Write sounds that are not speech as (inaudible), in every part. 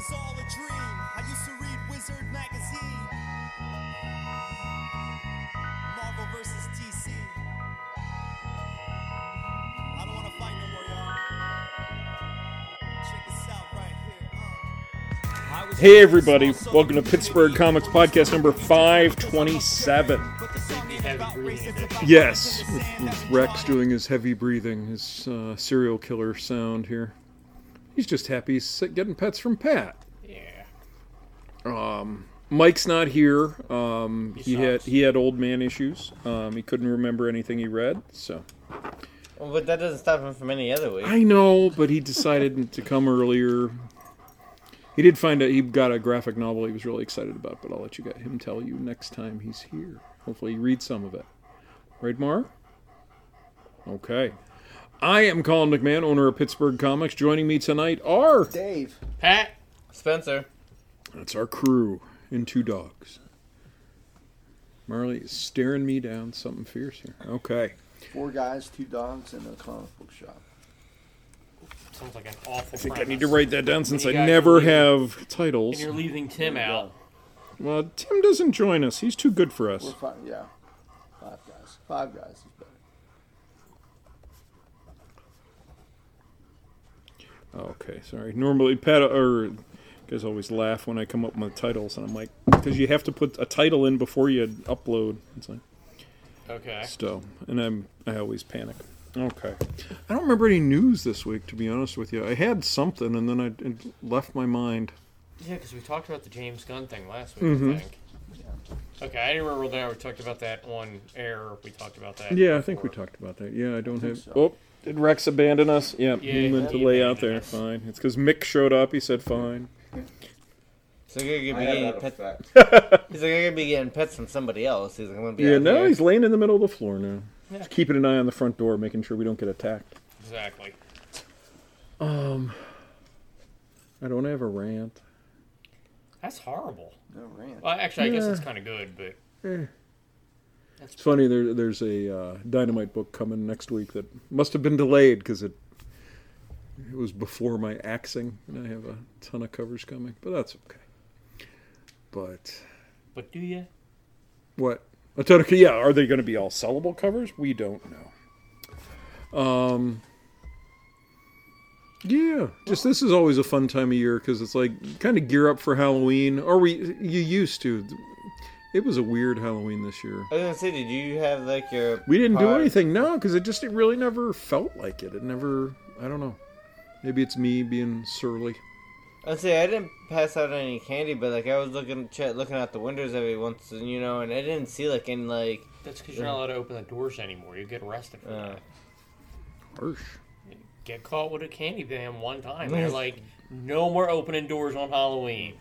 was all a dream. I used to read Wizard magazine. Marvel versus DC. I don't want to fight no more, y'all. Check this out right here. Uh. Hey, everybody. Welcome to Pittsburgh Comics Podcast number 527. Yes, with, with Rex doing his heavy breathing, his uh, serial killer sound here. He's just happy he's getting pets from Pat. Yeah. Mike's not here. Um, He he had he had old man issues. Um, he couldn't remember anything he read. So Well, but that doesn't stop him from any other week. I know, but he decided (laughs) to come earlier. He did find out he got a graphic novel he was really excited about, but I'll let you get him tell you next time he's here. Hopefully, you read some of it. Right, Mar? Okay. I am Colin McMahon, owner of Pittsburgh Comics. Joining me tonight are Dave. Pat, Spencer. That's our crew and two dogs. Marley is staring me down something fierce here. Okay. Four guys, two dogs, and a comic book shop. sounds like an awful I think I need to write that down since I never leaving- have titles. And you're leaving Tim out. Well, Tim doesn't join us. He's too good for We're us. five, yeah, five guys. Five guys is better. Okay, sorry. Normally, Pat or you guys always laugh when I come up with titles, and I'm like, because you have to put a title in before you upload. It's like Okay. so, and I'm I always panic. Okay, I don't remember any news this week, to be honest with you. I had something, and then I it left my mind. Yeah, because we talked about the James Gunn thing last week, Mm-hmm. I think. Okay, I didn't remember that. We talked about that on air. We talked about that. Yeah, I think we talked about that. Yeah, I don't have. so. Oh, did Rex abandon us? Yeah, Yeah, he went to lay out there. us. Fine. It's because Mick showed up. He said fine. So you're gonna be have getting that pets. He's like, I'm gonna (laughs) be getting pets from somebody else. He's like, I'm gonna be Yeah, out no, here. he's laying in the middle of the floor now. Yeah. Just keeping an eye on the front door, making sure we don't get attacked. Exactly. Um, I don't have a rant. That's horrible. No rant. Well, actually, I guess it's kind of good, but Eh. that's It's funny. There, there's a uh, dynamite book coming next week that must have been delayed because it it was before my axing, and I have a ton of covers coming, but that's okay. But But do you? what? A ton of yeah. Are they going to be all sellable covers? We don't know. Um. Yeah, just this is always a fun time of year because it's like kind of gear up for Halloween, or we you used to. It was a weird Halloween this year. I was gonna say, did you have like your? We didn't do anything, no, because it just it really never felt like it. It never. I don't know. Maybe it's me being surly. I say I didn't pass out any candy, but like I was looking, ch- looking out the windows every once, and you know, and I didn't see like any like. That's because you're not allowed to open the doors anymore. You get arrested for Uh, that. Harsh. Get caught with a candy van one time. They're like, no more opening doors on Halloween.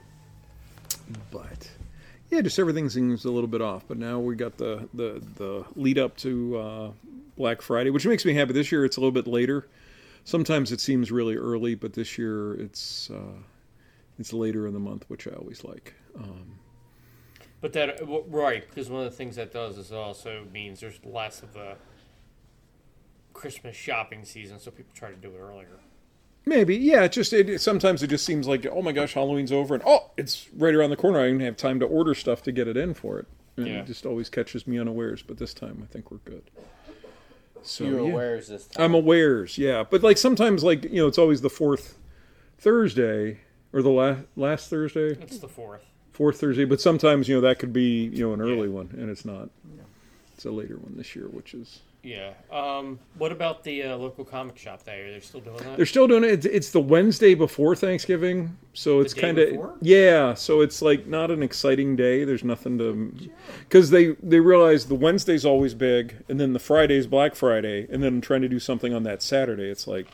But yeah, just everything seems a little bit off. But now we got the the the lead up to uh, Black Friday, which makes me happy. This year it's a little bit later. Sometimes it seems really early, but this year it's uh, it's later in the month, which I always like. Um, But that right because one of the things that does is also means there's less of a Christmas shopping season, so people try to do it earlier. Maybe, yeah. It just it, sometimes it just seems like, oh my gosh, Halloween's over, and oh, it's right around the corner. I don't have time to order stuff to get it in for it. And Yeah. It just always catches me unawares. But this time, I think we're good. So you were yeah. awares this time. I'm awares, yeah. But like sometimes, like you know, it's always the fourth Thursday or the last last Thursday, It's the fourth. fourth Thursday. But sometimes you know that could be you know an early Yeah. one, and it's not. It's a later one this year, which is Yeah. Um. What about the uh, local comic shop there? They're they still doing that? They're still doing it. It's, it's the Wednesday before Thanksgiving, so it's kind of yeah. So it's like not an exciting day. There's nothing to because they they realize the Wednesday's always big, and then the Friday's Black Friday, and then trying to do something on that Saturday. It's like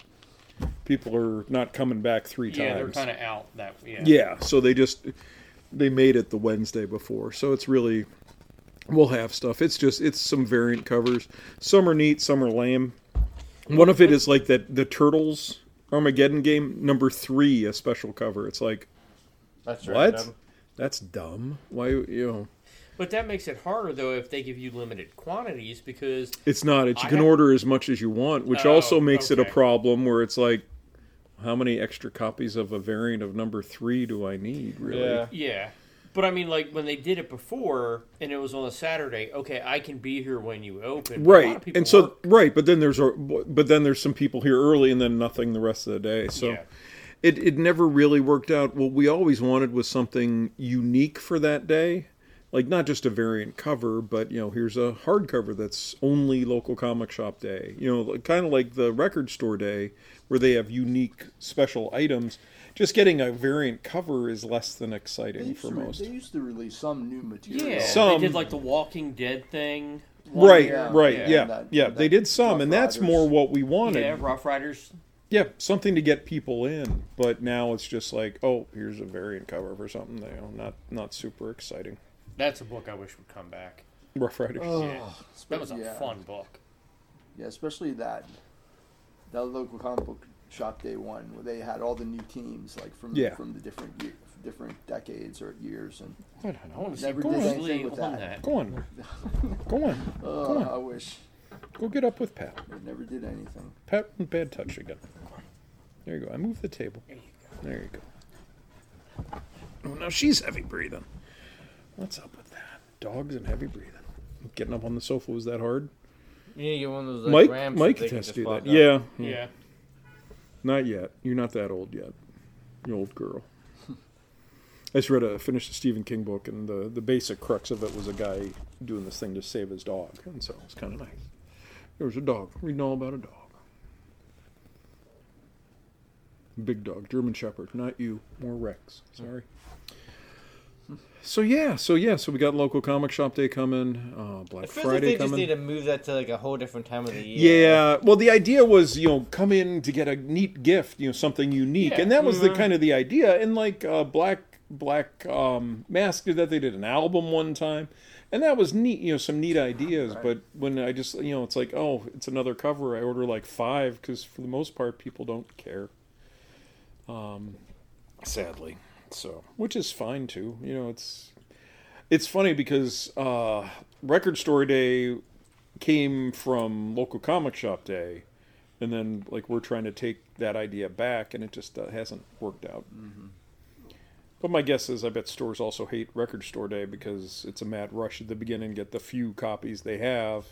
people are not coming back three yeah, they're kind of out that. Yeah. Yeah, so they just they made it the Wednesday before. So it's really we'll have stuff. It's just it's some variant covers. Some are neat, some are lame. One of it is like that the Turtles Armageddon game number 3 a special cover. It's like That's what? random. That's dumb. Why you know But that makes it harder though if they give you limited quantities because it's not. It's you I can have- order as much as you want, which Oh, also makes it a problem where it's like how many extra copies of a variant of number three do I need? Really? Yeah. Yeah. But I mean, like when they did it before, and it was on a Saturday. Okay, I can be here when you open. but a lot Right, and so work. right, but then there's a but then there's some people here early, and then nothing the rest of the day. So Yeah. it it never really worked out. What we always wanted was something unique for that day, like not just a variant cover, but you know, here's a hardcover that's only local comic shop day. You know, kind of like the record store day, where they have unique special items. Just getting a variant cover is less than exciting for to re- most. they used to release some new material. yeah, Some- they did like the Walking Dead thing. Right, year. right, yeah. yeah, that- yeah. that They did some, Rough and that's Riders. more what we wanted. Yeah, Rough Riders. Yeah, something to get people in. But now it's just like, oh, here's a variant cover for something. You know, not not super exciting. That's a book I wish would come back. Rough Riders. Yeah. That was a yeah. fun book. Yeah, especially that that local comic book shop day one where they had all the new teams like from Yeah. from the different year, different decades or years and I don't I know. want to see Never did Bruce anything Lee with on that. that. Go on, go on, (laughs) uh, Come on. I wish go get up with Pat. they never did anything. Pat, bad touch again. There you go. I moved the table. There you go. Oh, now she's heavy breathing. What's up with that? Dogs and heavy breathing. Getting up on the sofa was that hard? Yeah, You need to get one of those like, Mike, ramps Mike that they can just do that. up. Yeah, Yeah. Not yet. You're not that old yet. You old girl. (laughs) I just read a finished a Stephen King book, and the the basic crux of it was a guy doing this thing to save his dog, and so it's kind of nice. There was a dog reading all about a dog. Big dog, German Shepherd, not you, more Rex. Sorry. Hmm. So yeah, so yeah, so we got local comic shop day coming, uh, Black It feels Friday like they just need to move that to like a whole different time of the year. Yeah, well, the idea was you know come in to get a neat gift, you know something unique, Yeah. and that was the kind of the idea. And like uh, Black Black um, Mask did that, they did an album one time, and that was neat. You know, some neat ideas. But when I just you know, it's like oh, it's another cover. I order like five because for the most part, people don't care. Um, sadly, so which is fine too. You know, it's it's funny because uh, Record Store Day came from local comic shop day and then like we're trying to take that idea back and it just uh, hasn't worked out. But my guess is i bet stores also hate record store day because it's a mad rush at the beginning get the few copies they have.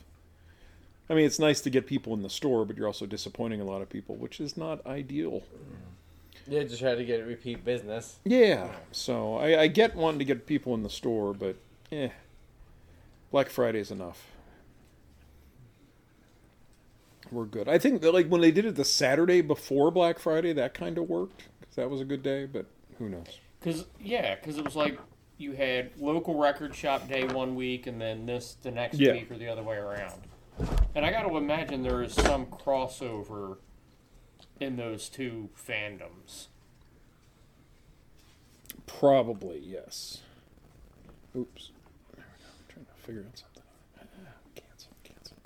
I mean it's nice to get people in the store but you're also disappointing a lot of people which is not ideal Yeah, just try to get repeat business. yeah so i, I get one to get people in the store but eh black friday's enough we're good. I think that like when they did it the Saturday before Black Friday, that kind of worked because that was a good day. But who knows? Cause yeah, cause it was like you had local record shop day one week, and then this the next Yeah. week, or the other way around. And I got to imagine there is some crossover in those two fandoms. Probably yes. Oops. There we go. I'm trying to figure out something. (sighs) Cancel. Cancel.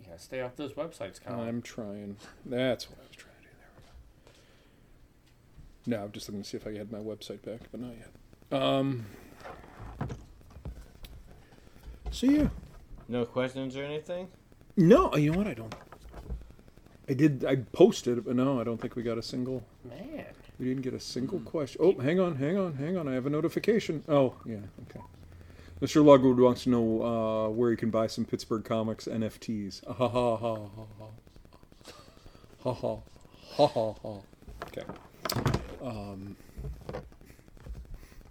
You gotta stay off those websites, Colin. I'm trying. That's what I was trying to do. There we go. No, I'm just looking to see if I had my website back, but not yet. Um. So yeah. No questions or anything? No, you know what? I don't. I did. I posted, but no, I don't think we got a single. Man, We didn't get a single question. Oh, hang on, hang on, hang on. I have a notification. Oh, yeah, okay. Mr. Lugwood wants to know uh, where you can buy some Pittsburgh Comics NFTs. Ha ha ha ha ha. Ha ha. Ha ha ha. Okay. Um,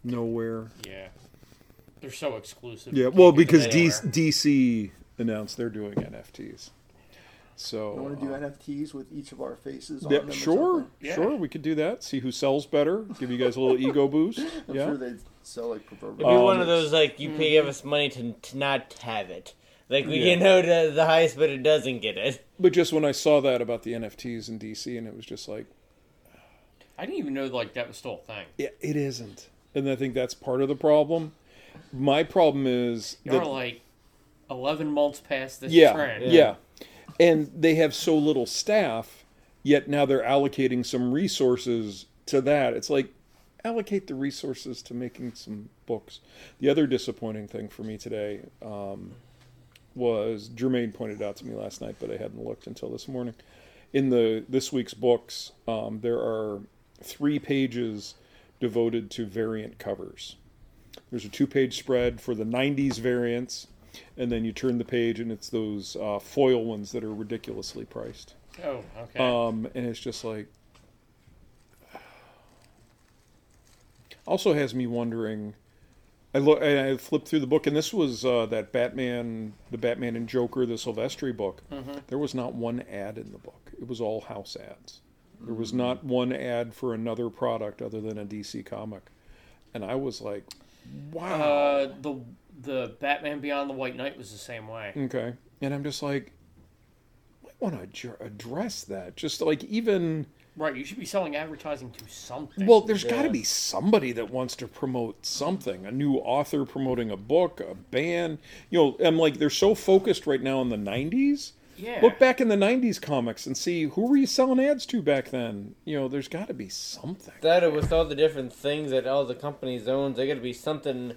nowhere. yeah, they're so exclusive. Yeah, well, because D- DC announced they're doing NFTs. So. You want to do uh, NFTs with each of our faces on Yeah, them? sure. Yeah. sure. We could do that. See who sells better. Give you guys a little ego boost. (laughs) I'm yeah. sure they'd sell like It'd proverbial. be Um, one of those like you pay give us money to to not have it. Like we Yeah. can (laughs) know the the highest bidder doesn't get it. But just when I saw that about the NFTs in DC, and it was just like, I didn't even know like that was still a thing. yeah, it isn't. And I think that's part of the problem. My problem is You're that like eleven months past this yeah, trend. yeah, and they have so little staff. Yet now they're allocating some resources to that. It's like allocate the resources to making some books. The other disappointing thing for me today um, was Jermaine pointed out to me last night, but I hadn't looked until this morning. in the this week's books, um, there are three pages devoted to variant covers. There's a two-page spread for the '90s variants, and then you turn the page and it's those uh, foil ones that are ridiculously priced. Oh, okay. Um, and it's just like, (sighs) also has me wondering. I look, I flipped through the book, and this was uh, that Batman, the Batman and Joker, the Silvestri book. There was not one ad in the book. It was all house ads. There was not one ad for another product other than a DC comic, and I was like, "Wow." uh, the the Batman Beyond the White Knight was the same way. Okay. And I'm just like, I want to address that. Just like even Right, you should be selling advertising to something. Well, there's got to be somebody that wants to promote something. A new author promoting a book, a band. You know, I'm like, they're so focused right now on the 90s. yeah. Look back in the 90s comics and see who were you selling ads to back then? You know, there's got to be something. That with all the different things that all the companies own, there got to be something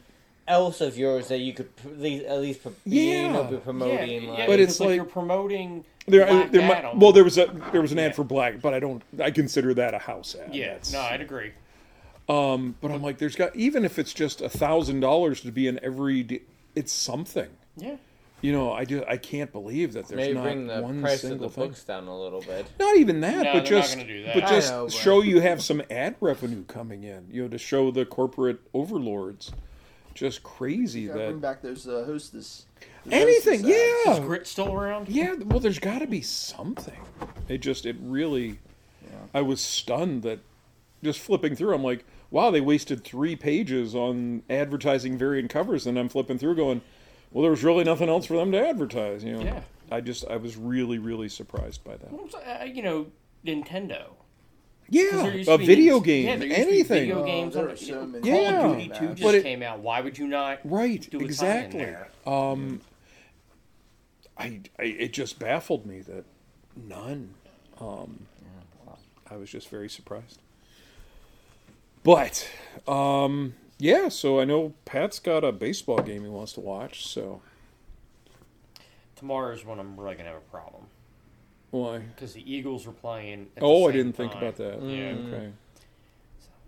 else of yours that you could pr- at least, at least pro- Yeah. you know, be promoting. yeah, like, But it's because, like, like- you're promoting There, Black there might, well, there was a there was an ad for Black, but I don't. I consider that a house ad. yeah, That's- no, I'd agree. Um, but I'm like, there's got even if it's just a thousand dollars to be in every, d- it's something. Yeah, You know, I do. I can't believe that there's maybe not bring the one price of single the thing. books down a little bit. Not even that, No, but they're not just do that. but just know, but- show you have some ad revenue coming in. You know, to show the corporate overlords. Just crazy Gotta bring back those uh, hostess. those anything. hostess ads. is Yeah, Grit still around? yeah. Well, there's got to be something. It just it really. I was stunned that just flipping through. I'm like, wow, they wasted three pages on advertising variant covers, and I'm flipping through going, well, there was really nothing else for them to advertise. You know. Yeah. I just I was really really surprised by that. Well, it's, uh, you know, Nintendo. 'Cause Yeah, there used to a video Nin- game, yeah, there used to be anything. video Oh, games there on are the- so Call Yeah. of Duty 2 But just it- came out. Why would you not? Right, do a exactly. there? Um, I, I it just baffled me that none. Um, I was just very surprised. But um, yeah, so I know Pat's got a baseball game he wants to watch. So Tomorrow's when I'm really gonna have a problem why? because the Eagles are playing. At the Oh, I didn't think about that. Yeah, Okay. Mm.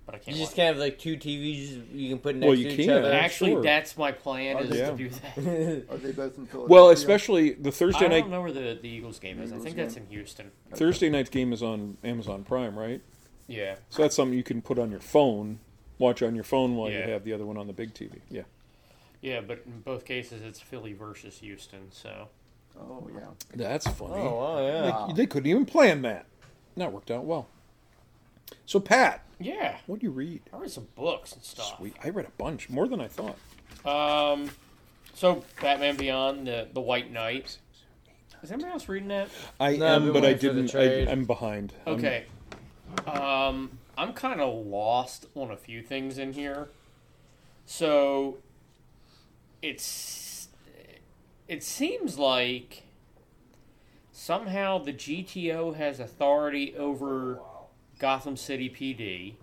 but I You can't. You just watch- can't have like two TVs you can put next Well, you to each can. other. Actually, sure. that's my plan Oh, is yeah. to do that. (laughs) Are they both in Philadelphia? Well, especially the Thursday night. I don't night know where the, the Eagles game is. I Eagles think that's in Houston. Thursday night's game is on Amazon Prime, right? Yeah. So that's something you can put on your phone, watch on your phone while Yeah. you have the other one on the big TV. Yeah. Yeah, but in both cases, it's Philly versus Houston. So Oh yeah. That's funny. Oh, wow, yeah. They, Wow. they couldn't even plan that. That worked out well. So, Pat, yeah, what do you read? I read some books and stuff. Sweet. I read a bunch, more than I thought. Um, so Batman Beyond the the White Knight. Is anybody else reading that? I No, I've am, been but I waiting for the didn't. trade. I, I'm behind. I'm- Okay. Um, I'm kind of lost on a few things in here. So, it's it seems like somehow the GTO has authority over Gotham City PD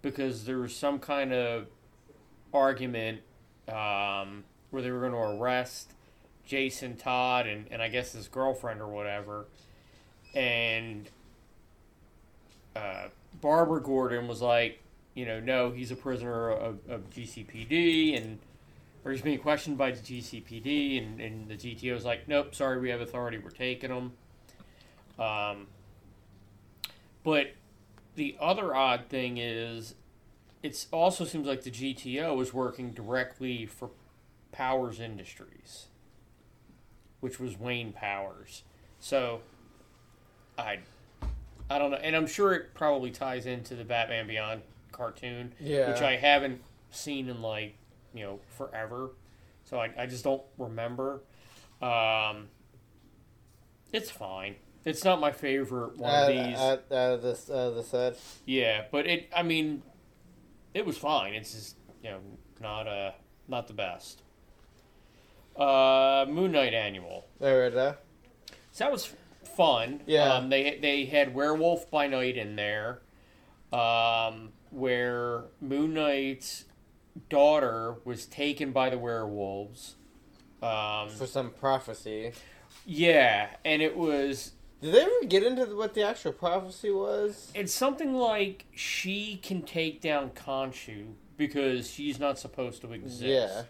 because there was some kind of argument um, where they were going to arrest Jason Todd and, and I guess his girlfriend or whatever. And uh, Barbara Gordon was like, you know, no, he's a prisoner of, of GCPD, and or he's being questioned by the GCPD, and, and the GTO is like, nope, sorry, we have authority, we're taking him. Um, but the other odd thing is, it also seems like the GTO is working directly for Powers Industries, which was Wayne Powers. So, I I don't know, and I'm sure it probably ties into the Batman Beyond cartoon, Yeah. which I haven't seen in like you know forever, so I, I just don't remember. Um, it's fine. It's not my favorite one of these. out, of this, out of the set. yeah, but it. I mean, it was fine. It's just you know not uh not the best. Uh, Moon Knight annual. There it is. So that was fun. Yeah. Um, they they had Werewolf by Night in there, um, where Moon Knight's daughter was taken by the werewolves. Um, For some prophecy. yeah, and it was Did they ever get into what the actual prophecy was? It's something like she can take down Khonshu because she's not supposed to exist. Yeah.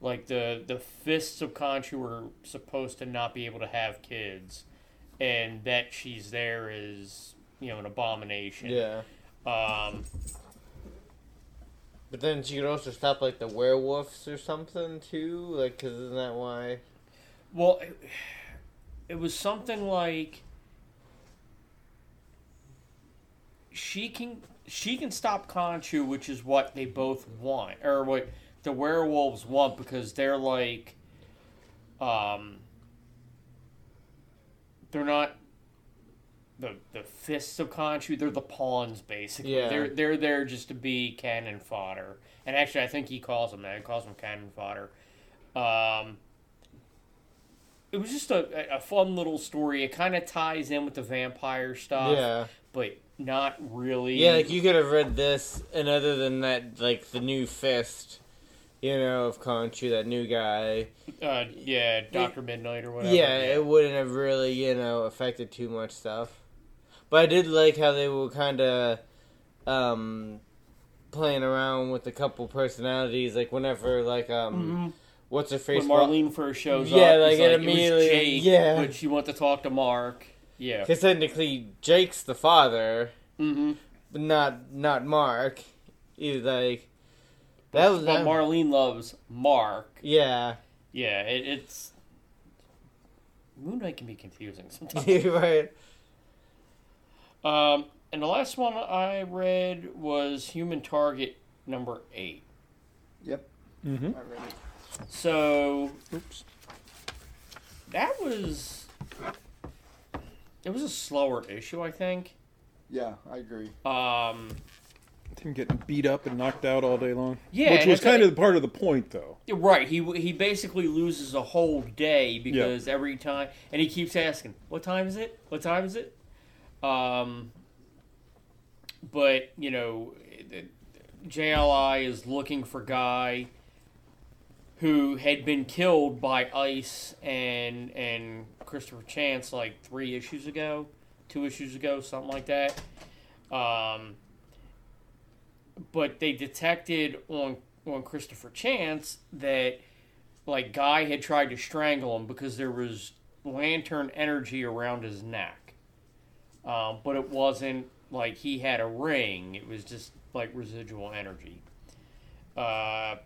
Like the the fists of Khonshu are supposed to not be able to have kids, and that she's there is you know an abomination. Yeah. Um, But then she could also stop like the werewolves or something too. Like, cause isn't that why? well, it, it was something like she can she can stop Khonshu, which is what they both want, or what the werewolves want, because they're like, um, they're not the the fists of Khonshu. They're the pawns, basically. Yeah. They're they're there just to be cannon fodder. And actually, I think he calls them that. He calls them cannon fodder. Um, it was just a, a fun little story. It kind of ties in with the vampire stuff, yeah. but not really. Yeah, like you could have read this, and other than that, like the new fist, you know, of Khonshu, that new guy. uh, yeah, Doctor Midnight or whatever. Yeah, it wouldn't have really, you know, affected too much stuff. But I did like how they were kind of um, playing around with a couple personalities. Like whenever, like, um, what's her face? Mm-hmm. when Marlene first shows Yeah, up, like, it like, immediately- it Jake, yeah. but she want to talk to Mark. Yeah, Because technically, Jake's the father, mm-hmm. but not not Mark. He's like that was but that, Marlene loves Mark. Yeah, Yeah, it, it's Moon Knight can be confusing sometimes. (laughs) right. Um, and the last one I read was Human Target number eight. Yep. Mm-hmm. I read it. So Oops. that was it was a slower issue, I think. Yeah, I agree. Um, Him getting beat up and knocked out all day long. Yeah, Which was kind what- of part of the point, though. right. He he basically loses a whole day because every time, and he keeps asking, "What time is it? What time is it?" Um, but you know, JLI is looking for Guy who had been killed by Ice and and Christopher Chance like three issues ago, two issues ago, something like that. Um, but they detected on on Christopher Chance that like Guy had tried to strangle him because there was lantern energy around his neck. Um, but it wasn't like he had a ring. It was just like residual energy. Uh,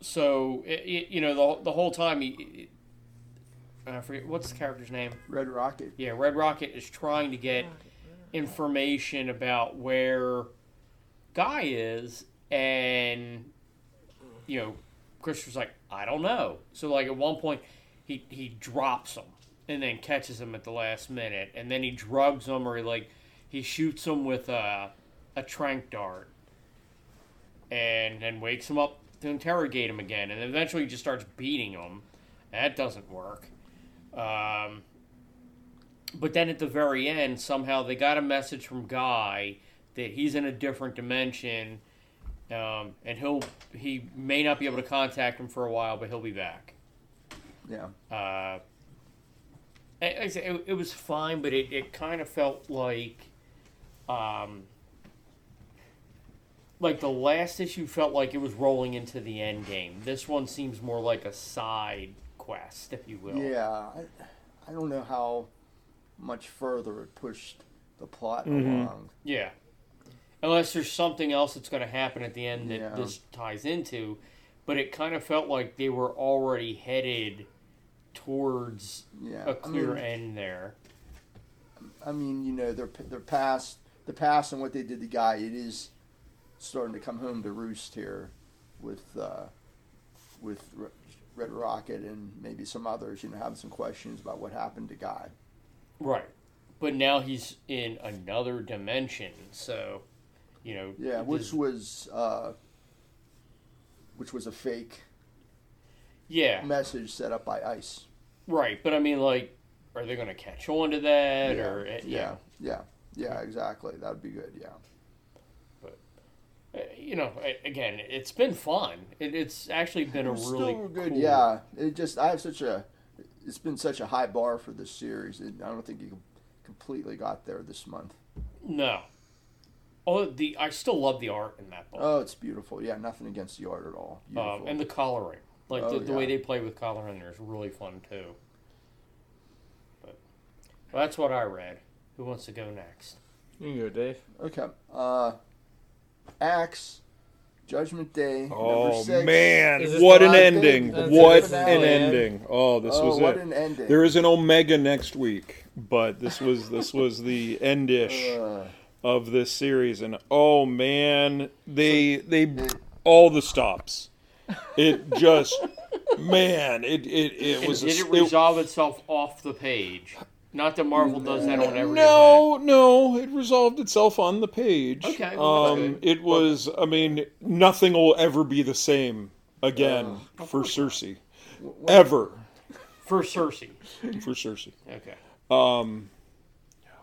so it, it, you know the the whole time he, I forget what's the character's name. Red Rocket. Yeah, Red Rocket is trying to get information about where Guy is, and you know, Christopher's like, I don't know. So like at one point, he he drops him and then catches him at the last minute, and then he drugs him or he like he shoots him with a a trank dart, and then wakes him up to interrogate him again, and eventually he just starts beating him. That doesn't work. Um, but then at the very end, somehow they got a message from Guy that he's in a different dimension, um, and he'll he may not be able to contact him for a while, but he'll be back. Yeah. Uh, I- I it, it was fine, but it, it kind of felt like, um, like the last issue felt like it was rolling into the end game. This one seems more like a side quest, if you will. Yeah. I, I don't know how much further it pushed the plot Mhm. along. Yeah. Unless there's something else that's going to happen at the end that Yeah. this ties into. But it kind of felt like they were already headed towards Yeah. a I clear mean, end there. I mean, you know, their their past, the past, and what they did to Guy, it is starting to come home to roost here, with uh, with Red Rocket and maybe some others. You know, having some questions about what happened to Guy. Right. But now he's in another dimension, so, you know. Yeah, this- which was uh, which was a fake Yeah, message set up by ICE. Right. But I mean, like, are they going to catch on to that? yeah, Or, uh, yeah, yeah, yeah, exactly. That would be good. Yeah. uh, You know, again, it's been fun. It, it's actually been a really still good. cool- Yeah, it just I have such a it's been such a high bar for this series. It, I don't think you completely got there this month. No. Oh, the I still love the art in that book. Oh, it's beautiful. Yeah, nothing against the art at all. Um, and the coloring, like Oh, the, the way they play with coloring there is really fun too. But well, that's what I read. Who wants to go next? You can go, Dave. okay. Uh, Axe, Judgment Day. Oh man, what an ending! That's What the an finale. ending! Oh, this oh, was what it. an ending. There is an Omega next week, but this was this was the endish Uh, of this series, and oh man, they they all the stops. It just man, it it, it And was did s- it resolve itself off the page? Not that Marvel does that on every no, no, it resolved itself on the page. Okay, well, um, good. it was. I mean, nothing will ever be the same again for Sersi, ever. For Sersi. for Sersi. Okay. Um,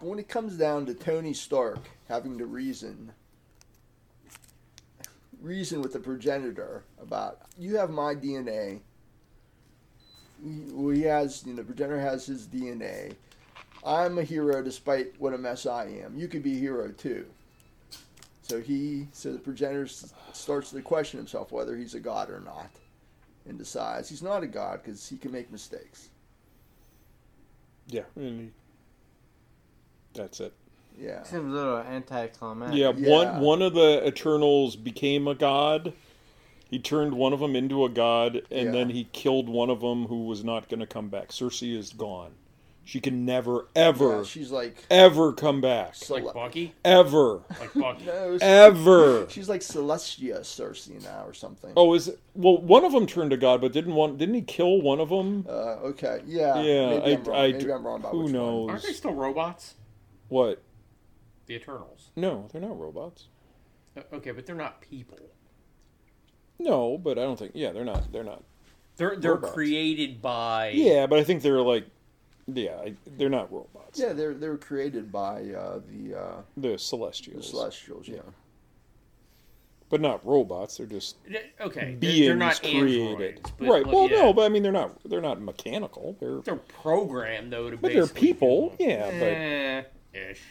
when it comes down to Tony Stark having to reason, reason with the progenitor about you have my DNA. Well, he has, you know, the progenitor has his DNA. I'm a hero despite what a mess I am. You could be a hero too. So he, so the progenitor starts to question himself whether he's a god or not, and decides he's not a god because he can make mistakes. yeah, and he, that's it. Yeah. Seems a little anticlimactic. Yeah, Yeah. one one of the Eternals became a god. He turned one of them into a god, and Yeah. then he killed one of them who was not going to come back. Sersi is gone. She can never, ever, Yeah, she's like, ever come back. Cele- Like Bucky? Ever, Like Bucky. (laughs) no, ever. (laughs) She's like Celestia Sersi now or something. Oh, is it, well? One of them turned to God, but didn't one? Didn't he kill one of them? Uh, okay. Yeah. Yeah, Maybe I- I'm wrong. I- maybe I'm wrong about who which knows? Aren't they still robots? What? The Eternals. No, they're not robots. Okay, but they're not people. No, but I don't think. Yeah, they're not. They're not. They're they're Robots. created by Yeah, but I think they're like. Yeah, I, they're not robots. Yeah, they're they were created by uh, the uh, The the Celestials. Celestials. Yeah. but not robots. They're just Okay, they're, beings they're not created. androids, right. but Well, yeah. no, but I mean they're not. They're not mechanical. They're. they're programmed though to But they're people. do- Yeah, but Eh, ish.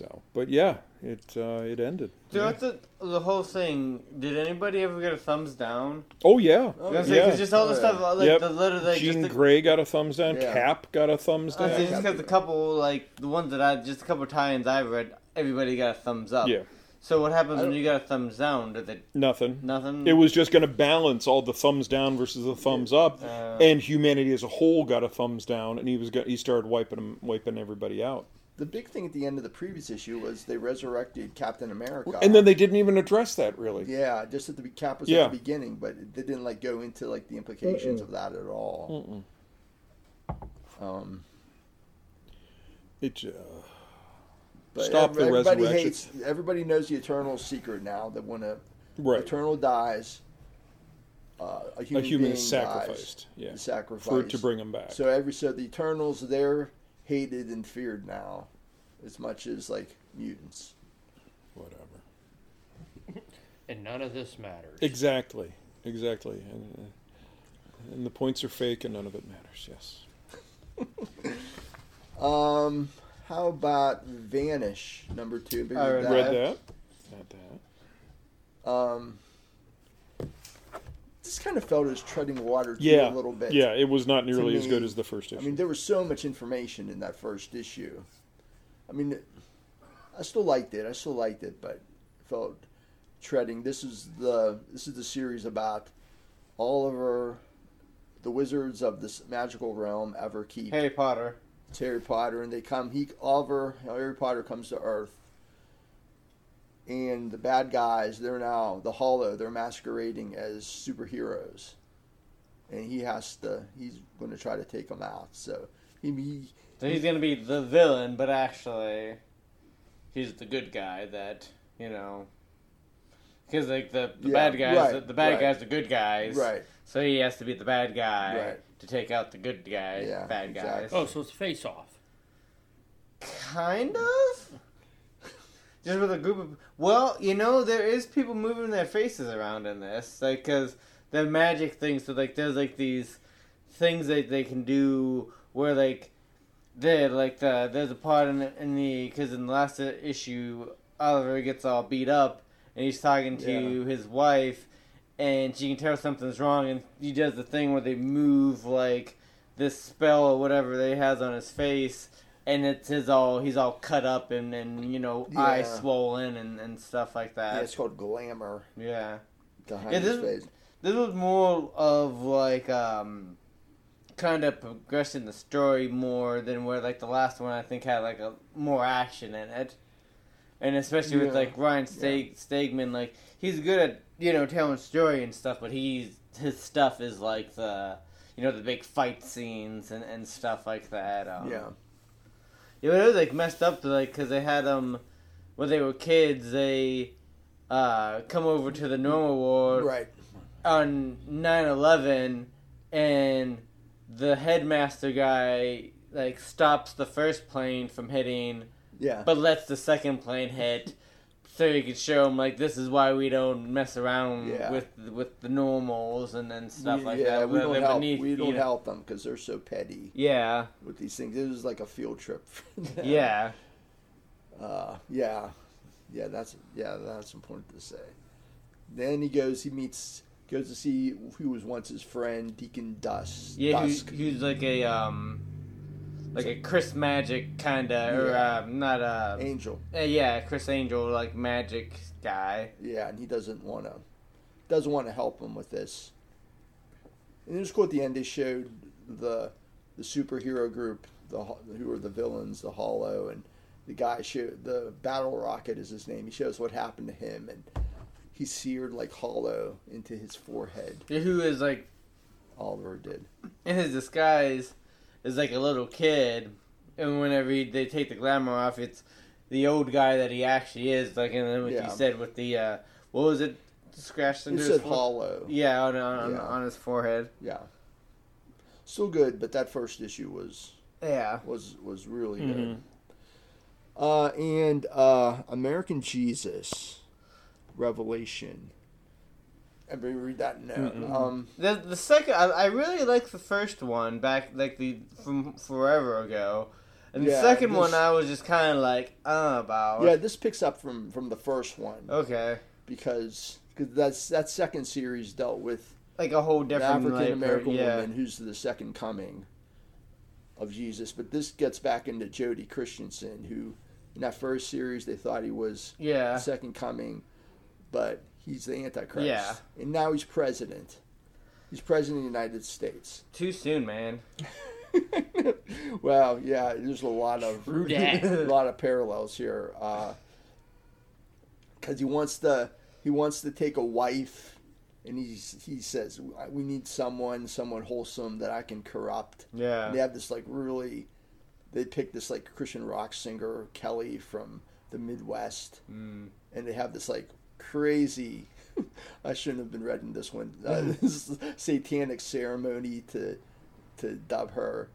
So. But yeah, it uh, it ended. Throughout the the whole thing, did anybody ever get a thumbs down? Oh yeah. Oh, I was gonna say, yeah. 'cause just all the stuff, like Yep. the literally, like, Jean the, Grey got a thumbs down. Yeah. Cap got a thumbs down. saying, just because the couple, like the ones that I, just a couple tie-ins I read, everybody got a thumbs up. Yeah. So what happens when you got a thumbs down? Did it Nothing. nothing? It was just going to balance all the thumbs down versus the thumbs up, Uh, and humanity as a whole got a thumbs down, and he was go- he started wiping them, wiping everybody out, The big thing at the end of the previous issue was they resurrected Captain America. and then they didn't even address that really. Yeah, just at the Cap was Yeah. at the beginning, but they didn't like go into like the implications of that at all. Mm-mm. Um, It uh, but Stop the everybody resurrection. hates. Everybody knows the Eternal secret now that when a right. Eternal dies, uh, a A human, human being is sacrificed, yeah, sacrificed for to bring him back. So every so the Eternals they're hated and feared now, as much as like mutants. Whatever. And none of this matters. Exactly. Exactly. And, uh, and the points are fake, and none of it matters. Yes. (laughs) Um, how about Vanish number two? Have you I read read Read that. Not that. Um, this kind of felt as treading water too, Yeah. a little bit. Yeah, it was not nearly as good as the first issue. I mean, there was so much information in that first issue. I mean, I still liked it. I still liked it, but felt treading. This is the this is the series about Oliver, the wizards of this magical realm, ever keep. Harry Potter. It's Harry Potter, and they come. He Oliver, Harry Potter comes to Earth, and the bad guys. They're now the Hollow. They're masquerading as superheroes, and he has to. He's going to try to take them out. So he, he So he's gonna be the villain, but actually, he's the good guy. That you know, because like the, the Yeah, bad guys, right, the, the bad right. guys, the good guys. right. So he has to be the bad guy Right. to take out the good guy, Yeah, bad guys. Oh, so it's face off. Kind of. Just with a group of well, you know, there is people moving their faces around in this, like because the magic thing. So like there's like these things that they can do where like they like the there's a part in the, in the because in the last issue Oliver gets all beat up and he's talking to his wife and she can tell something's wrong and he does the thing where they move like this spell or whatever they has on his face and it's his all he's all cut up and and you know eyes Yeah. swollen and and stuff like that. Yeah, it's called glamour yeah behind Yeah, his this- face. this was more of like um kind of progressing the story more than where like the last one I think had like a more action in it. And especially with like Ryan Steg- Stegman, like he's good at you know telling story and stuff, but he's his stuff is like the you know the big fight scenes and, and stuff like that. Um, Yeah. Yeah, but it was like messed up, like because they had um when they were kids, they uh come over to the normal ward Right. on 9-11 and the headmaster guy like stops the first plane from hitting Yeah. but lets the second plane hit so you could show them like this is why we don't mess around Yeah. with with the normals and then stuff We- like yeah, that we don't help. beneath, we don't know- help them because they're so petty yeah with these things. It was like a field trip. (laughs) yeah Uh, yeah, yeah. That's yeah. That's important to say. Then he goes. He meets. Goes to see who was once his friend, Deacon Dust. yeah Dusk. he was like a um like a Chris Magic kind of or Yeah. uh, not a Angel. uh, yeah Criss Angel like magic guy Yeah, and he doesn't want to. Doesn't want to help him with this. And it was cool at the end. They showed the the superhero group, the who are the villains, the Hollow, and the guy showed the Battle Rocket is his name. He shows what happened to him, and he seared like Hollow into his forehead. who is like Oliver did. in his disguise is like a little kid, and whenever he, they take the glamour off, it's the old guy that he actually is. Like, and then what Yeah. you said with the uh, what was it? Scratched It into said his Hollow. Yeah, on on, Yeah. on his forehead. Yeah. Still good, but that first issue was Yeah. was was really Mhm. good. Uh, and uh, American Jesus, Revelation. Everybody read that note. Mm-mm. Um, The the second, I, I really like the first one back like the from forever ago, and the second this- one I was just kind of like uh about. yeah, this picks up from from the first one Okay. because because that's that second series dealt with Like a whole different African American like, yeah. woman who's the second coming of Jesus. But this gets back into Jody Christianson, who in that first series they thought he was Yeah. second coming, but he's the Antichrist. Yeah. And now he's president. He's president of the United States. Too soon, man. (laughs) well, yeah, there's a lot of (laughs) a lot of parallels here. Because he wants to he wants to take a wife, and he's he says we need someone someone wholesome that I can corrupt. Yeah. And they have this like really, they pick this like Christian rock singer Kelly from the Midwest, Mm. and they have this like crazy. (laughs) I shouldn't have been reading this one. Uh, (laughs) this satanic ceremony to to dub her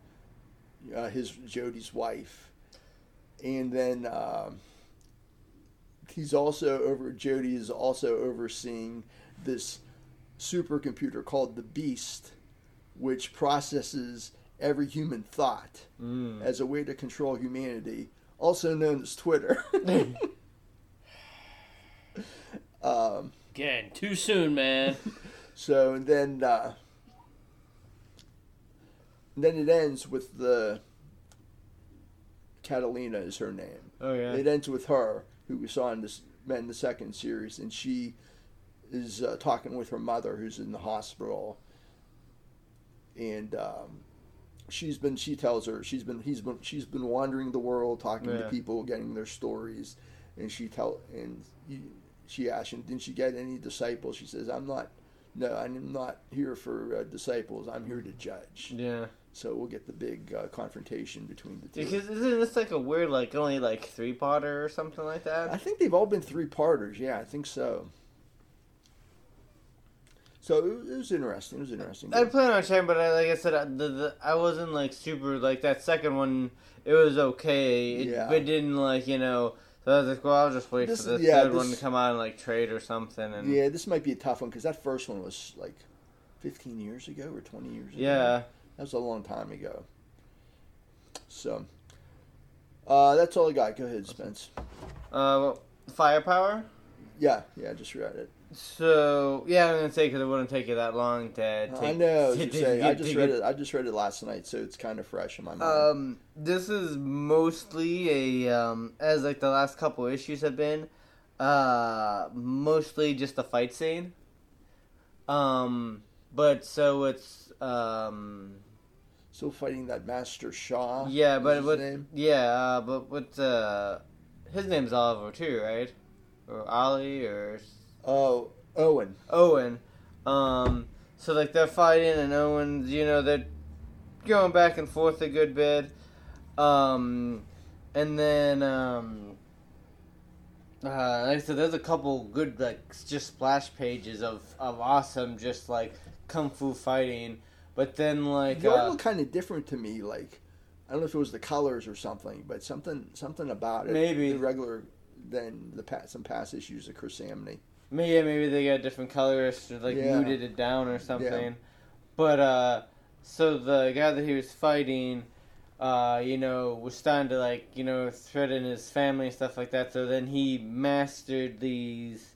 uh, his Jody's wife, and then um, he's also over. Jody is also overseeing this supercomputer called the Beast, which processes every human thought Mm. as a way to control humanity, also known as Twitter. (laughs) um, Again, too soon, man. (laughs) so and then uh, then it ends with the Catalina is her name. Oh yeah. It ends with her, who we saw in this in the second series, and she is uh, talking with her mother, who's in the hospital, and um, she's been. She tells her she's been. He's been. She's been wandering the world, talking to people, getting their stories, and she tell and he, she asked him, "Didn't she get any disciples?" She says, "I'm not. No, I'm not here for uh, disciples. I'm here to judge." yeah. So we'll get the big uh, confrontation between the two. Because isn't this like a weird, like only like three potter or something like that? I think they've all been three parters. Yeah, I think so. So it was, interesting. It was interesting. I plan on trying, but I, like I said, I, the, the, I wasn't like super like that second one. It was okay. It, Yeah. But didn't like you know. So I was like, well, I'll just wait This for is- the yeah, third one to come out and like trade or something. And yeah, this might be a tough one because that first one was like fifteen years ago or twenty years ago. Yeah. that was a long time ago. So, uh, that's all I got. Go ahead, Spence. Uh, well, firepower. Yeah, yeah, I just read it. So yeah, I'm gonna say because it wouldn't take you that long to. Take, I know. To- to I just read it. I just read it last night, so it's kind of fresh in my mind. Um, this is mostly a um, as like the last couple issues have been, uh, mostly just a fight scene. Um, but so it's um, Still fighting that Master Shaw. yeah, but his what? Yeah, uh, but what? Uh, his name's Oliver too, right? Or Ollie or Oh, Owen. Owen. Um, so like they're fighting, and Owen's, you know, they're going back and forth a good bit. Um, and then, um, uh, like I said, there's a couple good like just splash pages of of awesome, just like kung fu fighting. But then like The art uh, looked kind of different to me. Like, I don't know if it was the colors or something, but something something about it. Maybe. the regular than the past, some past issues of Chris Maybe maybe they got different colors or like Yeah. muted it down or something. But uh so the guy that he was fighting uh, you know, was starting to like, you know, threaten his family and stuff like that. So then he mastered these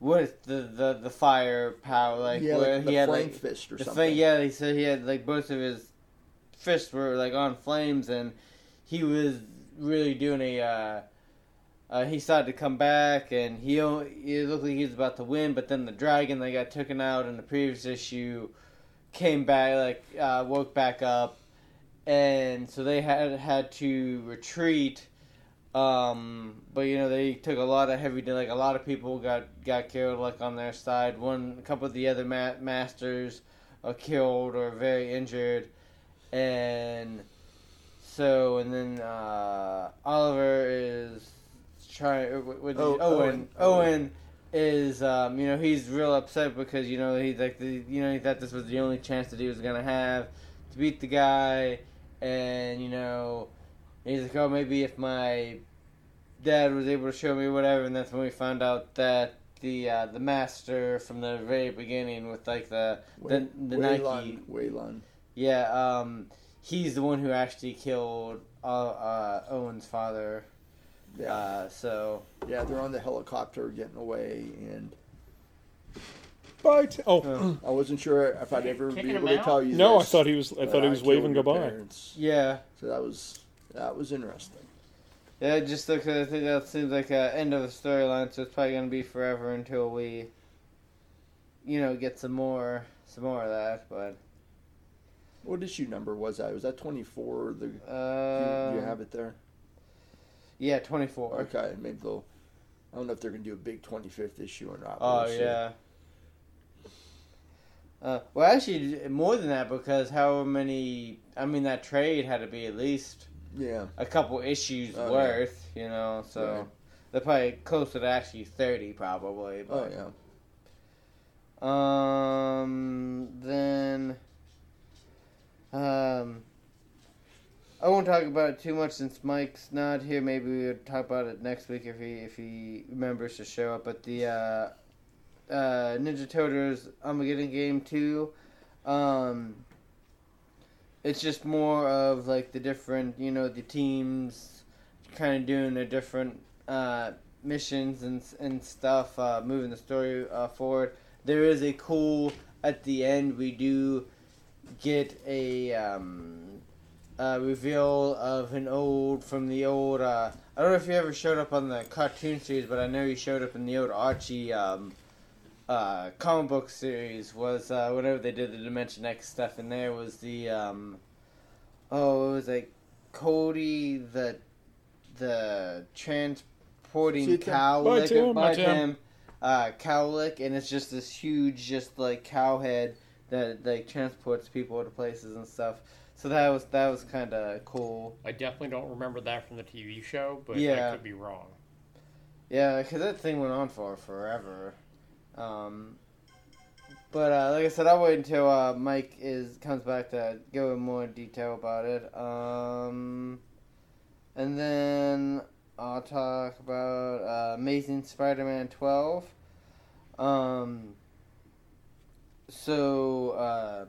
with the the, the fire power like yeah, where like he the had flame like fist or something. thing, yeah, he said he had like both of his fists were like on flames, and he was really doing a. Uh, uh, he started to come back, and he looked like he was about to win, but then the dragon that got taken out in the previous issue came back, like uh, woke back up, and so they had had to retreat. Um, but you know they took a lot of heavy, like a lot of people got got killed, like on their side. One, a couple of the other ma- masters are killed or very injured, and so and then uh, Oliver is trying with, with Oh, Owen. Owen. Owen is um, you know he's real upset because you know he's like the you know he thought this was the only chance that he was gonna have to beat the guy, and you know he's like oh maybe if my dad was able to show me whatever, and that's when we found out that the uh, the master from the very beginning with like the the, the Nike Waylon, Waylon. yeah um he's the one who actually killed uh, uh, Owen's father Yeah, uh, so yeah, they're on the helicopter getting away, and Bye. T- oh, uh, I wasn't sure if I'd ever be able to out? tell you. no, I thought he was. I thought he was killed waving goodbye. parents. yeah So that was that was interesting. Yeah, just because I think that seems like a end of the storyline, so it's probably gonna be forever until we, you know, get some more, some more of that. But What issue number was that? Was that twenty four? The do you, uh, do you have it there? Yeah, twenty four. Okay, maybe they'll. I don't know if they're gonna do a big twenty fifth issue or not. Oh we'll yeah. Uh, well, actually, more than that because how many, I mean, that trade had to be at least yeah. a couple issues Oh, yeah. worth, you know. So Right. they're probably closer to actually thirty, probably. Oh But, yeah. Um. Then. Um. I won't talk about it too much since Mike's not here. Maybe we'll talk about it next week if he if he remembers to show up. But the uh, uh, Ninja Turtles Armageddon game two, um, it's just more of like the different you know the teams kind of doing their different uh, missions and and stuff, uh, moving the story uh, forward there is a cool at the end we do get a um, uh, reveal of an old from the old uh, I don't know if he ever showed up on the cartoon series but I know he showed up in the old Archie um, uh, comic book series was uh, whenever they did the Dimension X stuff in there was the um, oh it was like Cudley the the transporting See you, Tim. cow Bye, licker- Tim. bye, Bye, Tim. Tim uh, cowlick, and it's just this huge, just like cow head that like transports people to places and stuff. So that was that was kind of cool. I definitely don't remember that from the TV show, but Yeah. I could be wrong. Yeah, because that thing went on for forever. Um, but uh, like I said, I'll wait until uh, Mike is comes back to go in more detail about it. Um, and then I'll talk about uh, Amazing Spider-Man 12. Um, so uh,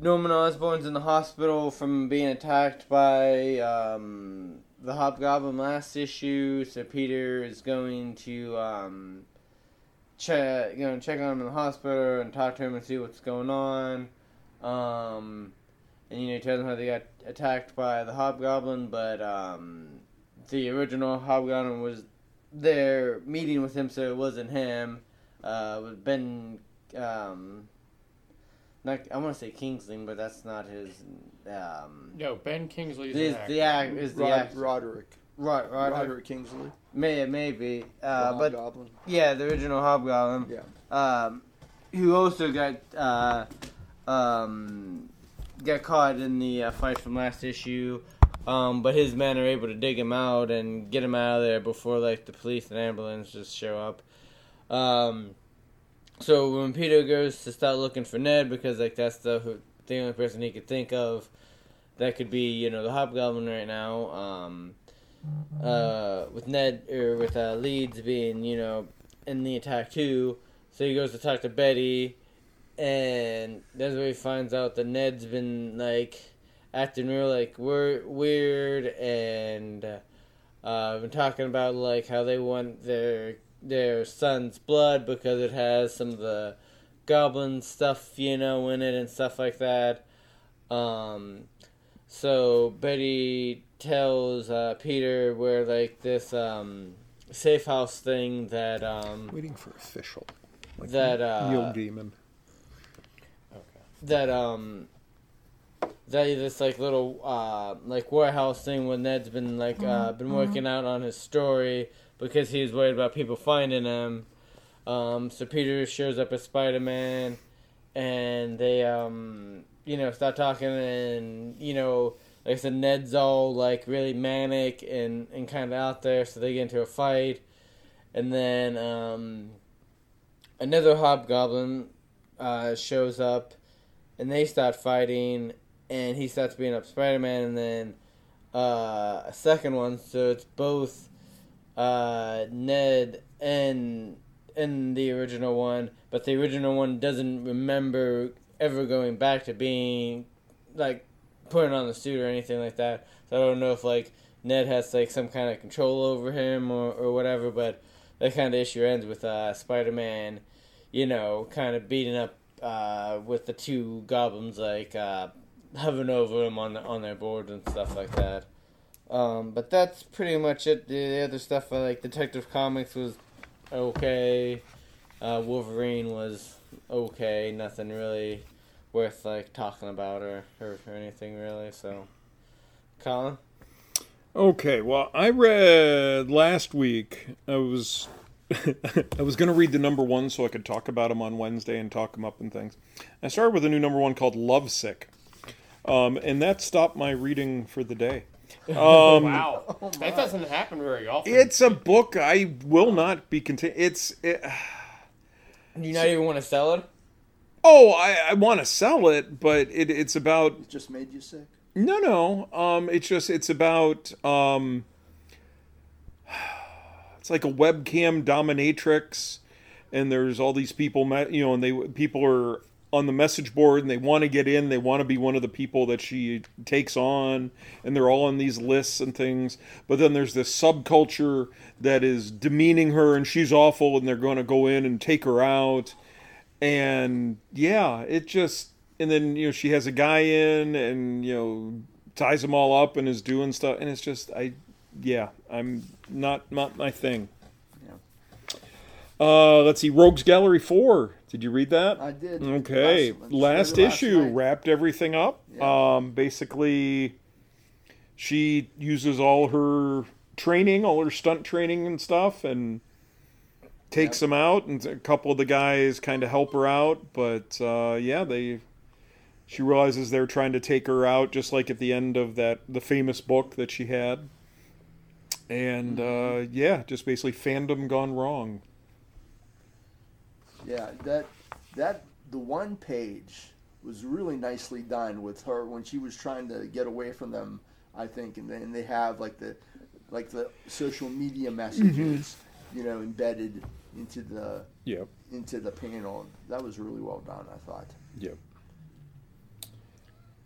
Norman Osborn's in the hospital from being attacked by um, the Hobgoblin last issue. So Peter is going to um, check, you know, check on him in the hospital and talk to him and see what's going on. Um, and you know, he tells him how they got attacked by the Hobgoblin, but um, the original Hobgoblin was there meeting with him, so it wasn't him. Uh, with Ben, um, not I want to say Kingsley, but that's not his. Um, No, Ben Kingsley is is the act is the Rod- act. Roderick. Rod, Rod, Roderick Kingsley. May maybe, uh, the but Hobgoblin. yeah, the original Hobgoblin. Yeah. um, who also got uh, um, got caught in the uh, fight from last issue. Um, but his men are able to dig him out and get him out of there before like the police and ambulance just show up. Um, so when Peter goes to start looking for Ned because like that's the the only person he could think of that could be you know the Hobgoblin right now. Um, uh, with Ned or with uh, Leeds being you know in the attack too. So he goes to talk to Betty, and that's where he finds out that Ned's been like acting real like weir- weird and uh, been talking about like how they want their their son's blood because it has some of the goblin stuff you know in it and stuff like that. Um, so Betty tells uh, Peter where like this um, safe house thing that um, Waiting for official. Like That, uh, Yo Demon. that um that this like little uh like warehouse thing when Ned's been like uh been working out on his story because he was worried about people finding him. Um so Peter shows up as Spider Man and they um you know start talking and you know like I said Ned's all like really manic and, and kinda out there so they get into a fight and then um another hobgoblin uh shows up and they start fighting, and he starts beating up Spider Man, and then uh, a second one. So it's both uh, Ned and and the original one, but the original one doesn't remember ever going back to being like putting on the suit or anything like that. So I don't know if like Ned has like some kind of control over him or, or whatever, but that kind of issue ends with uh, Spider Man, you know, kind of beating up uh, with the two goblins like uh, hovering over them on the, on their board and stuff like that. Um, but that's pretty much it. The, the other stuff, like Detective Comics, was okay. Uh, Wolverine was okay. Nothing really worth like talking about or, or, or anything really. So, Colin. Okay, well, I read last week. I was (laughs) I was going to read the number one so I could talk about them on Wednesday and talk them up and things. I started with a new number one called Lovesick, um, and that stopped my reading for the day. Um, (laughs) Wow, that doesn't happen very often. It's a book I will not be content. It's it, Do you not even want to sell it? oh, I, I want to sell it, but it, it's about It just made you sick. No, no. Um, it's just it's about um, it's like a webcam dominatrix, and there's all these people, me- you know, and they people are on the message board and they want to get in. They want to be one of the people that she takes on, and they're all on these lists and things. But then there's this subculture that is demeaning her, and she's awful, and they're going to go in and take her out. And yeah, it just and then you know she has a guy in and you know ties them all up and is doing stuff and it's just I yeah I'm not not my thing. Uh, let's see, Rogues Gallery four. Did you read that? I did. Okay, Last- last, issue wrapped everything up. Yeah. Um, basically, she uses all her training, all her stunt training and stuff, and takes them out. And a couple of the guys kind of help her out, but uh, yeah, they. She realizes they're trying to take her out, just like at the end of that the famous book that she had. And uh, yeah, just basically fandom gone wrong. Yeah, that that the one page was really nicely done with her when she was trying to get away from them. I think, and then they have like the like the social media messages, you know, embedded into the Yeah. into the panel. That was really well done, I thought. Yep.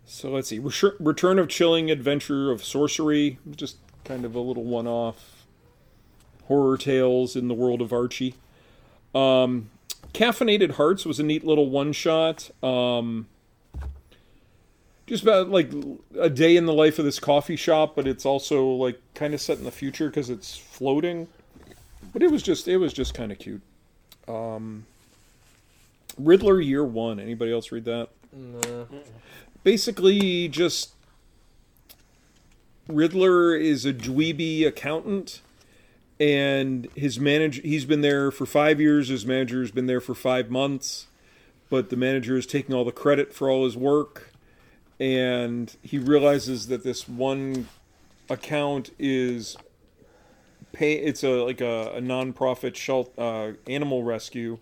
So let's see. Return of Chilling Adventure of Sorcery. Just kind of a little one off horror tales in the world of Archie. Um, Caffeinated Hearts was a neat little one shot. Um, just about like a day in the life of this coffee shop, but it's also like kind of set in the future because it's floating. But it was just it was just kind of cute. Um, Riddler Year One. Anybody else read that? No. basically just Riddler is a dweeby accountant and his manager he's been there for 5 years his manager's been there for 5 months but the manager is taking all the credit for all his work and he realizes that this one account is pay it's a like a, a non-profit uh, animal rescue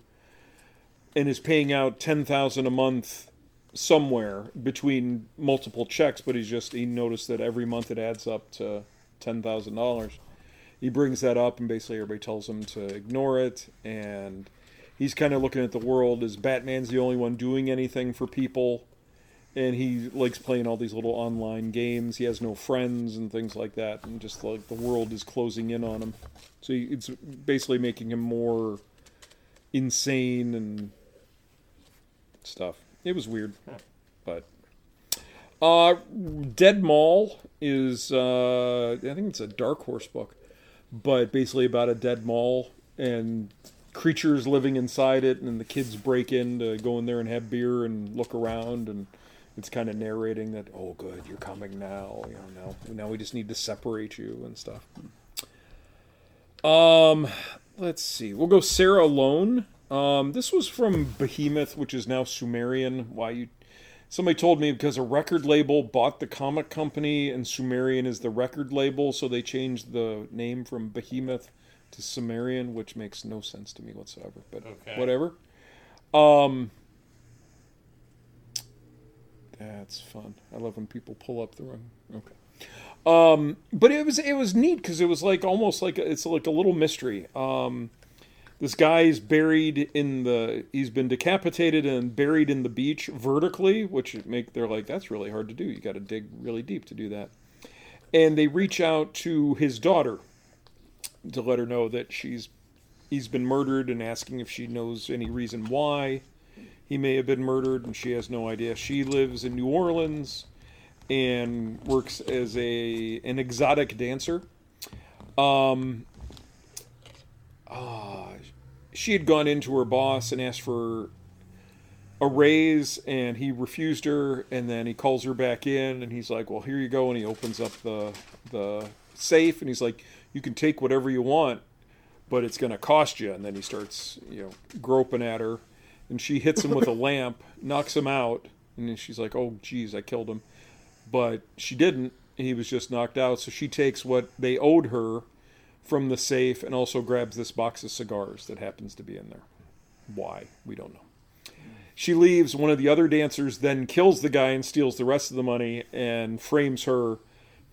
and is paying out 10,000 a month somewhere between multiple checks, but he's just he noticed that every month it adds up to ten thousand dollars. He brings that up, and basically everybody tells him to ignore it. And he's kind of looking at the world as Batman's the only one doing anything for people, and he likes playing all these little online games. He has no friends and things like that, and just like the world is closing in on him. So he, it's basically making him more insane and stuff. It was weird, but uh, Dead Mall is uh, I think it's a Dark Horse book, but basically about a dead mall and creatures living inside it, and the kids break in to go in there and have beer and look around, and it's kind of narrating that oh good you're coming now, you know now now we just need to separate you and stuff. Um, let's see, we'll go Sara Lone. Um, this was from Behemoth, which is now Sumerian. Why you? Somebody told me because a record label bought the comic company, and Sumerian is the record label, so they changed the name from Behemoth to Sumerian, which makes no sense to me whatsoever. But Okay. whatever. Um, that's fun. I love when people pull up the wrong. Okay. Um, but it was it was neat because it was like almost like a, it's like a little mystery. Um, this guy's buried in the he's been decapitated and buried in the beach vertically which make they're like that's really hard to do. You got to dig really deep to do that. And they reach out to his daughter to let her know that she's he's been murdered and asking if she knows any reason why he may have been murdered and she has no idea. She lives in new orleans and works as a an exotic dancer. Um uh, she had gone into her boss and asked for a raise and he refused her and then he calls her back in and he's like well here you go and he opens up the the safe and he's like you can take whatever you want but it's going to cost you and then he starts you know groping at her and she hits him with a (laughs) lamp knocks him out and then she's like oh geez i killed him but she didn't. He was just knocked out so she takes what they owed her from the safe and also grabs this box of cigars that happens to be in there. Why? We don't know. She leaves. One of the other dancers then kills the guy and steals the rest of the money and frames her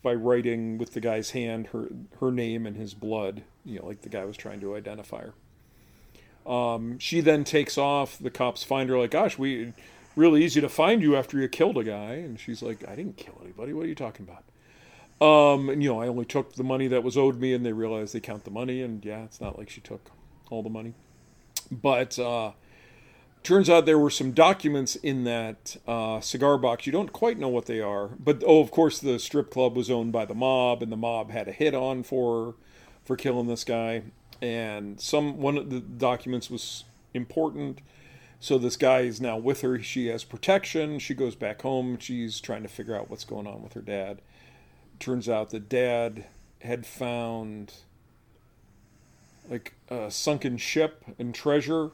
by writing with the guy's hand her her name and his blood. You know, like the guy was trying to identify her. Um, she then takes off. The cops find her like, "Gosh, we really easy to find you after you killed a guy." And she's like, "I didn't kill anybody. What are you talking about?" Um, and you know, I only took the money that was owed me, and they realized they count the money, and yeah, it's not like she took all the money. But uh, turns out there were some documents in that uh, cigar box. You don't quite know what they are, but oh, of course, the strip club was owned by the mob, and the mob had a hit on for for killing this guy. And some one of the documents was important. So this guy is now with her. She has protection. She goes back home. She's trying to figure out what's going on with her dad turns out that dad had found like a sunken ship and treasure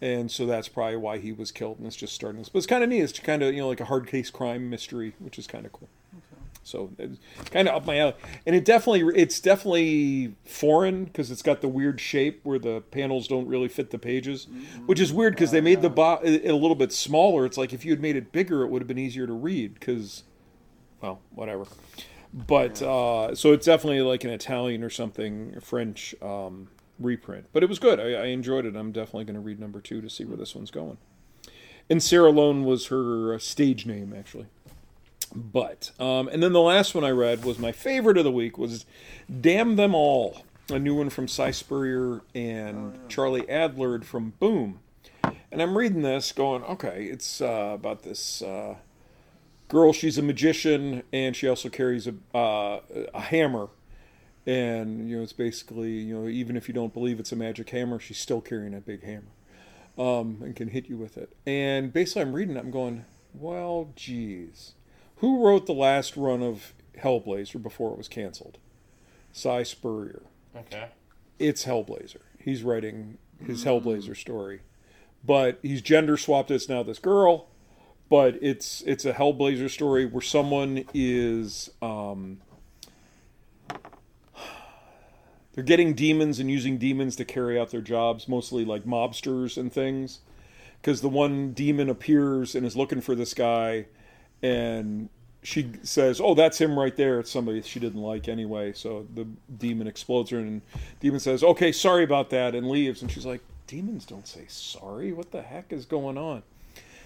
and so that's probably why he was killed and it's just starting this but it's kind of neat. It's kind of you know like a hard case crime mystery which is kind of cool so it's kind of up my alley. And it definitely it's definitely foreign because it's got the weird shape where the panels don't really fit the pages mm-hmm. which is weird because they made the bo- it a little bit smaller. It's like if you had made it bigger it would have been easier to read because well whatever but uh, so it's definitely like an Italian or something, French um, reprint. But it was good. I, I enjoyed it. I'm definitely going to read number two to see where this one's going. And Sara Lone was her uh, stage name, actually. But um, and then the last one I read was my favorite of the week was "Damn Them All," a new one from Si Spurrier and Charlie Adlard from Boom. And I'm reading this, going, okay, it's uh, about this uh, girl. She's a magician, and she also carries a uh, a hammer. And you know, it's basically you know, even if you don't believe it's a magic hammer, she's still carrying a big hammer, um, and can hit you with it. And basically, I'm reading it, I'm going, well, geez, who wrote the last run of Hellblazer before it was canceled? Si Spurrier Okay. it's Hellblazer. He's writing his Hellblazer story, but he's gender swapped. It's now this girl, but it's it's a Hellblazer story where someone is um, they're getting demons and using demons to carry out their jobs, mostly like mobsters and things. Because the one demon appears and is looking for this guy, and she says, "Oh, that's him right there." It's somebody she didn't like anyway. So the demon explodes her, and demon says, "Okay, sorry about that," and leaves. And she's like, "Demons don't say sorry. What the heck is going on?"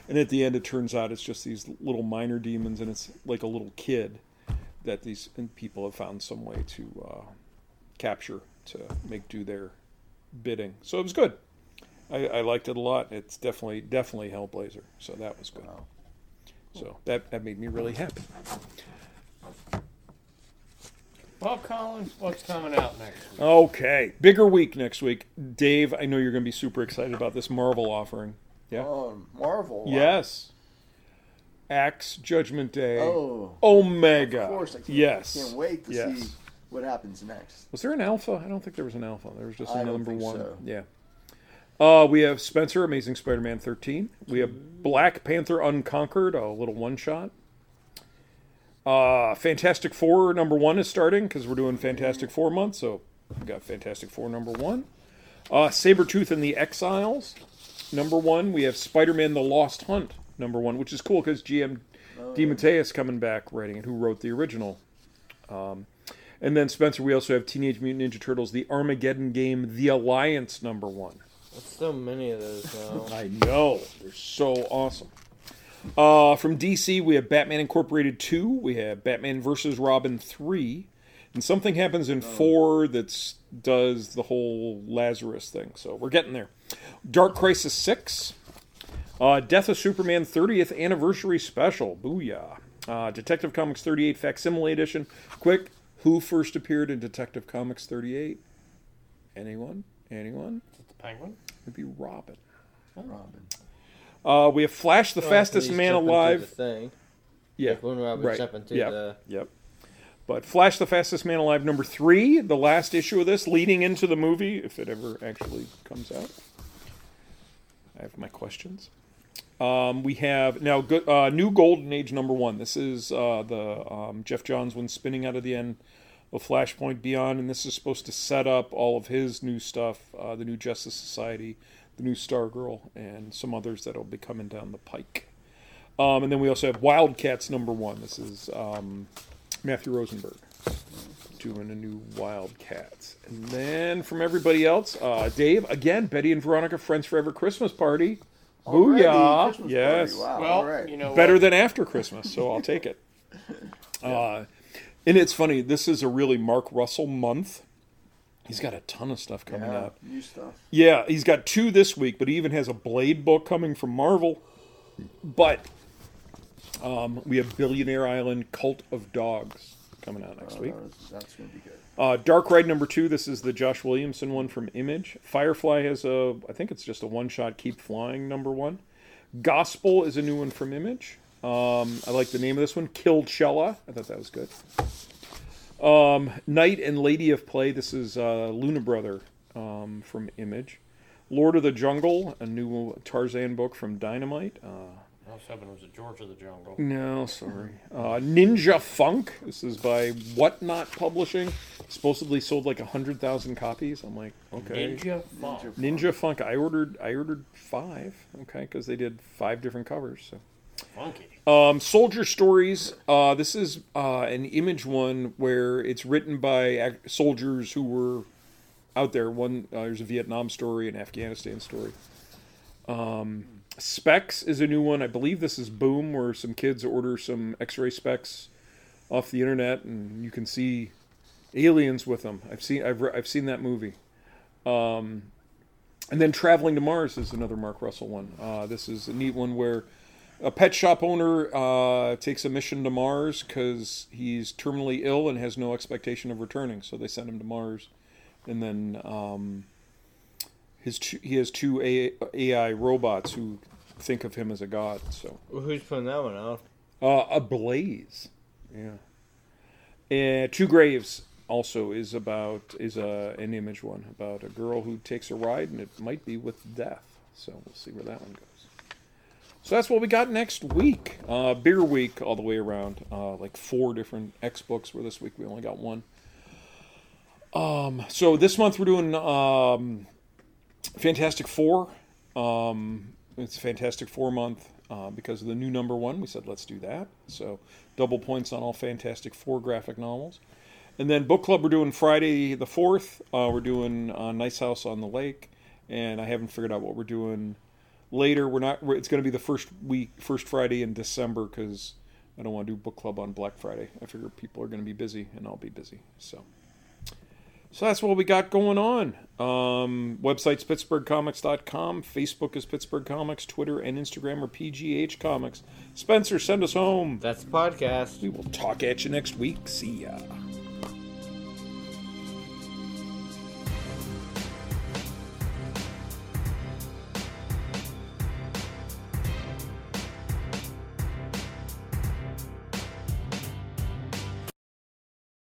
And at the end, it turns out it's just these little minor demons, and it's like a little kid that these people have found some way to uh, capture to make do their bidding. So it was good. I, I liked it a lot. It's definitely definitely Hellblazer. So that was good. So that that made me really happy. Well, Colin, what's coming out next week? Okay, bigger week next week. Dave, I know you're going to be super excited about this Marvel offering. Yeah. Oh, Marvel. Yes. Axe Judgment Day. Oh, Omega. of course. I can't, yes. can't wait to Yes. see what happens next. Was there an alpha? I don't think there was an alpha. There was just a I number think one. so. Yeah. Uh, we have Spencer, Amazing Spider-Man 13. We have Black Panther Unconquered, a little one-shot. Uh, Fantastic Four number one is starting because we're doing Fantastic Four month, so we got Fantastic Four number one. Uh, Sabretooth and the Exiles number one. We have Spider-Man: The Lost Hunt number one, which is cool because JM DeMatteis coming back writing it, who wrote the original. Um, and then Spencer, we also have Teenage Mutant Ninja Turtles: The Armageddon Game: The Alliance number one. There's so many of those now. (laughs) I know they're so awesome. Uh, from DC, we have Batman Incorporated two. We have Batman versus Robin three, and something happens in four that does the whole Lazarus thing. So we're getting there. Dark Crisis six, uh, Death of Superman 30th anniversary special. Booyah! Uh, Detective Comics 38 facsimile edition. Quick, who first appeared in Detective Comics 38? Anyone? Anyone? Is it the Penguin? It'd be Robin. Robin. Uh, we have Flash, the Well, fastest man jumping through alive. The thing. Yeah, Like when Robin's right. jumping through Yep. the. Yep. But Flash, the fastest man alive, number three, the last issue of this, leading into the movie, if it ever actually comes out. I have my questions. Um, we have now uh, new Golden Age number one. This is uh, the um, Geoff Johns one spinning out of the end of Flashpoint Beyond, and this is supposed to set up all of his new stuff, uh, the new Justice Society, the new Stargirl, and some others that'll be coming down the pike. Um, and then we also have Wildcats number one. This is um, Matthew Rosenberg doing a new Wildcats. And then from everybody else, uh, Dave, again, Betty and Veronica Friends Forever Christmas Party. Already? Booyah! Christmas yes. Party. Wow. Well, all right. you know Better what? than after Christmas, so I'll take it. (laughs) Uh, and it's funny, this is a really Mark Russell month. He's got a ton of stuff coming yeah, out. new stuff. Yeah, he's got two this week, but he even has a Blade book coming from Marvel. But um, we have Billionaire Island Cult of Dogs coming out next Oh, week. that's, that's going to be good. Uh, Dark Ride number two. This is the Josh Williamson one from Image. Firefly has a, I think it's just a one shot. Keep Flying number one. Gospel is a new one from Image. Um, I like the name of this one. Killchella. I thought that was good. Um, Knight and Lady of Play. This is uh, Luna Brother um, from Image. Lord of the Jungle, a new Tarzan book from Dynamite. Uh, was hoping it was a George of the Jungle. no, sorry. Uh, Ninja Funk. This is by Whatnot Publishing. Supposedly sold like hundred thousand copies. I'm like, okay. Ninja Funk. Ninja Funk. I ordered. I ordered five. Okay, because they did five different covers. So. Funky. Um, Soldier Stories. Uh, this is uh, an image one where it's written by ac- soldiers who were out there. One uh, there's a Vietnam story, an Afghanistan story. Um, Specs is a new one. I believe this is Boom, where some kids order some X-ray specs off the internet, and you can see aliens with them. I've seen I've I've seen that movie. Um, and then Traveling to Mars is another Mark Russell one. Uh, this is a neat one where a pet shop owner uh, takes a mission to Mars because he's terminally ill and has no expectation of returning. So they send him to Mars, and then um, his two, he has two AI robots who think of him as a god. So Well, who's putting that one out? uh, Ablaze, yeah. And Two Graves also is about is a an image one about a girl who takes a ride and it might be with death. So we'll see where that one goes. So that's what we got next week. Uh, beer week all the way around. Uh, like four different X books. Where this week we only got one. Um, so this month we're doing um, Fantastic Four. Um, it's Fantastic Four month uh, because of the new number one. We said let's do that. So double points on all Fantastic Four graphic novels. And then book club we're doing Friday the fourth. Uh, we're doing uh, Nice House on the Lake, and I haven't figured out what we're doing later. We're not. It's going to be the first week, first Friday in December because I don't want to do book club on Black Friday. I figure people are going to be busy, and I'll be busy. So. So that's what we got going on. Um, website's pittsburghcomics.com. Facebook is Pittsburgh Comics. Twitter and Instagram are PGH Comics. Spencer, send us home. That's the podcast. We will talk at you next week. See ya.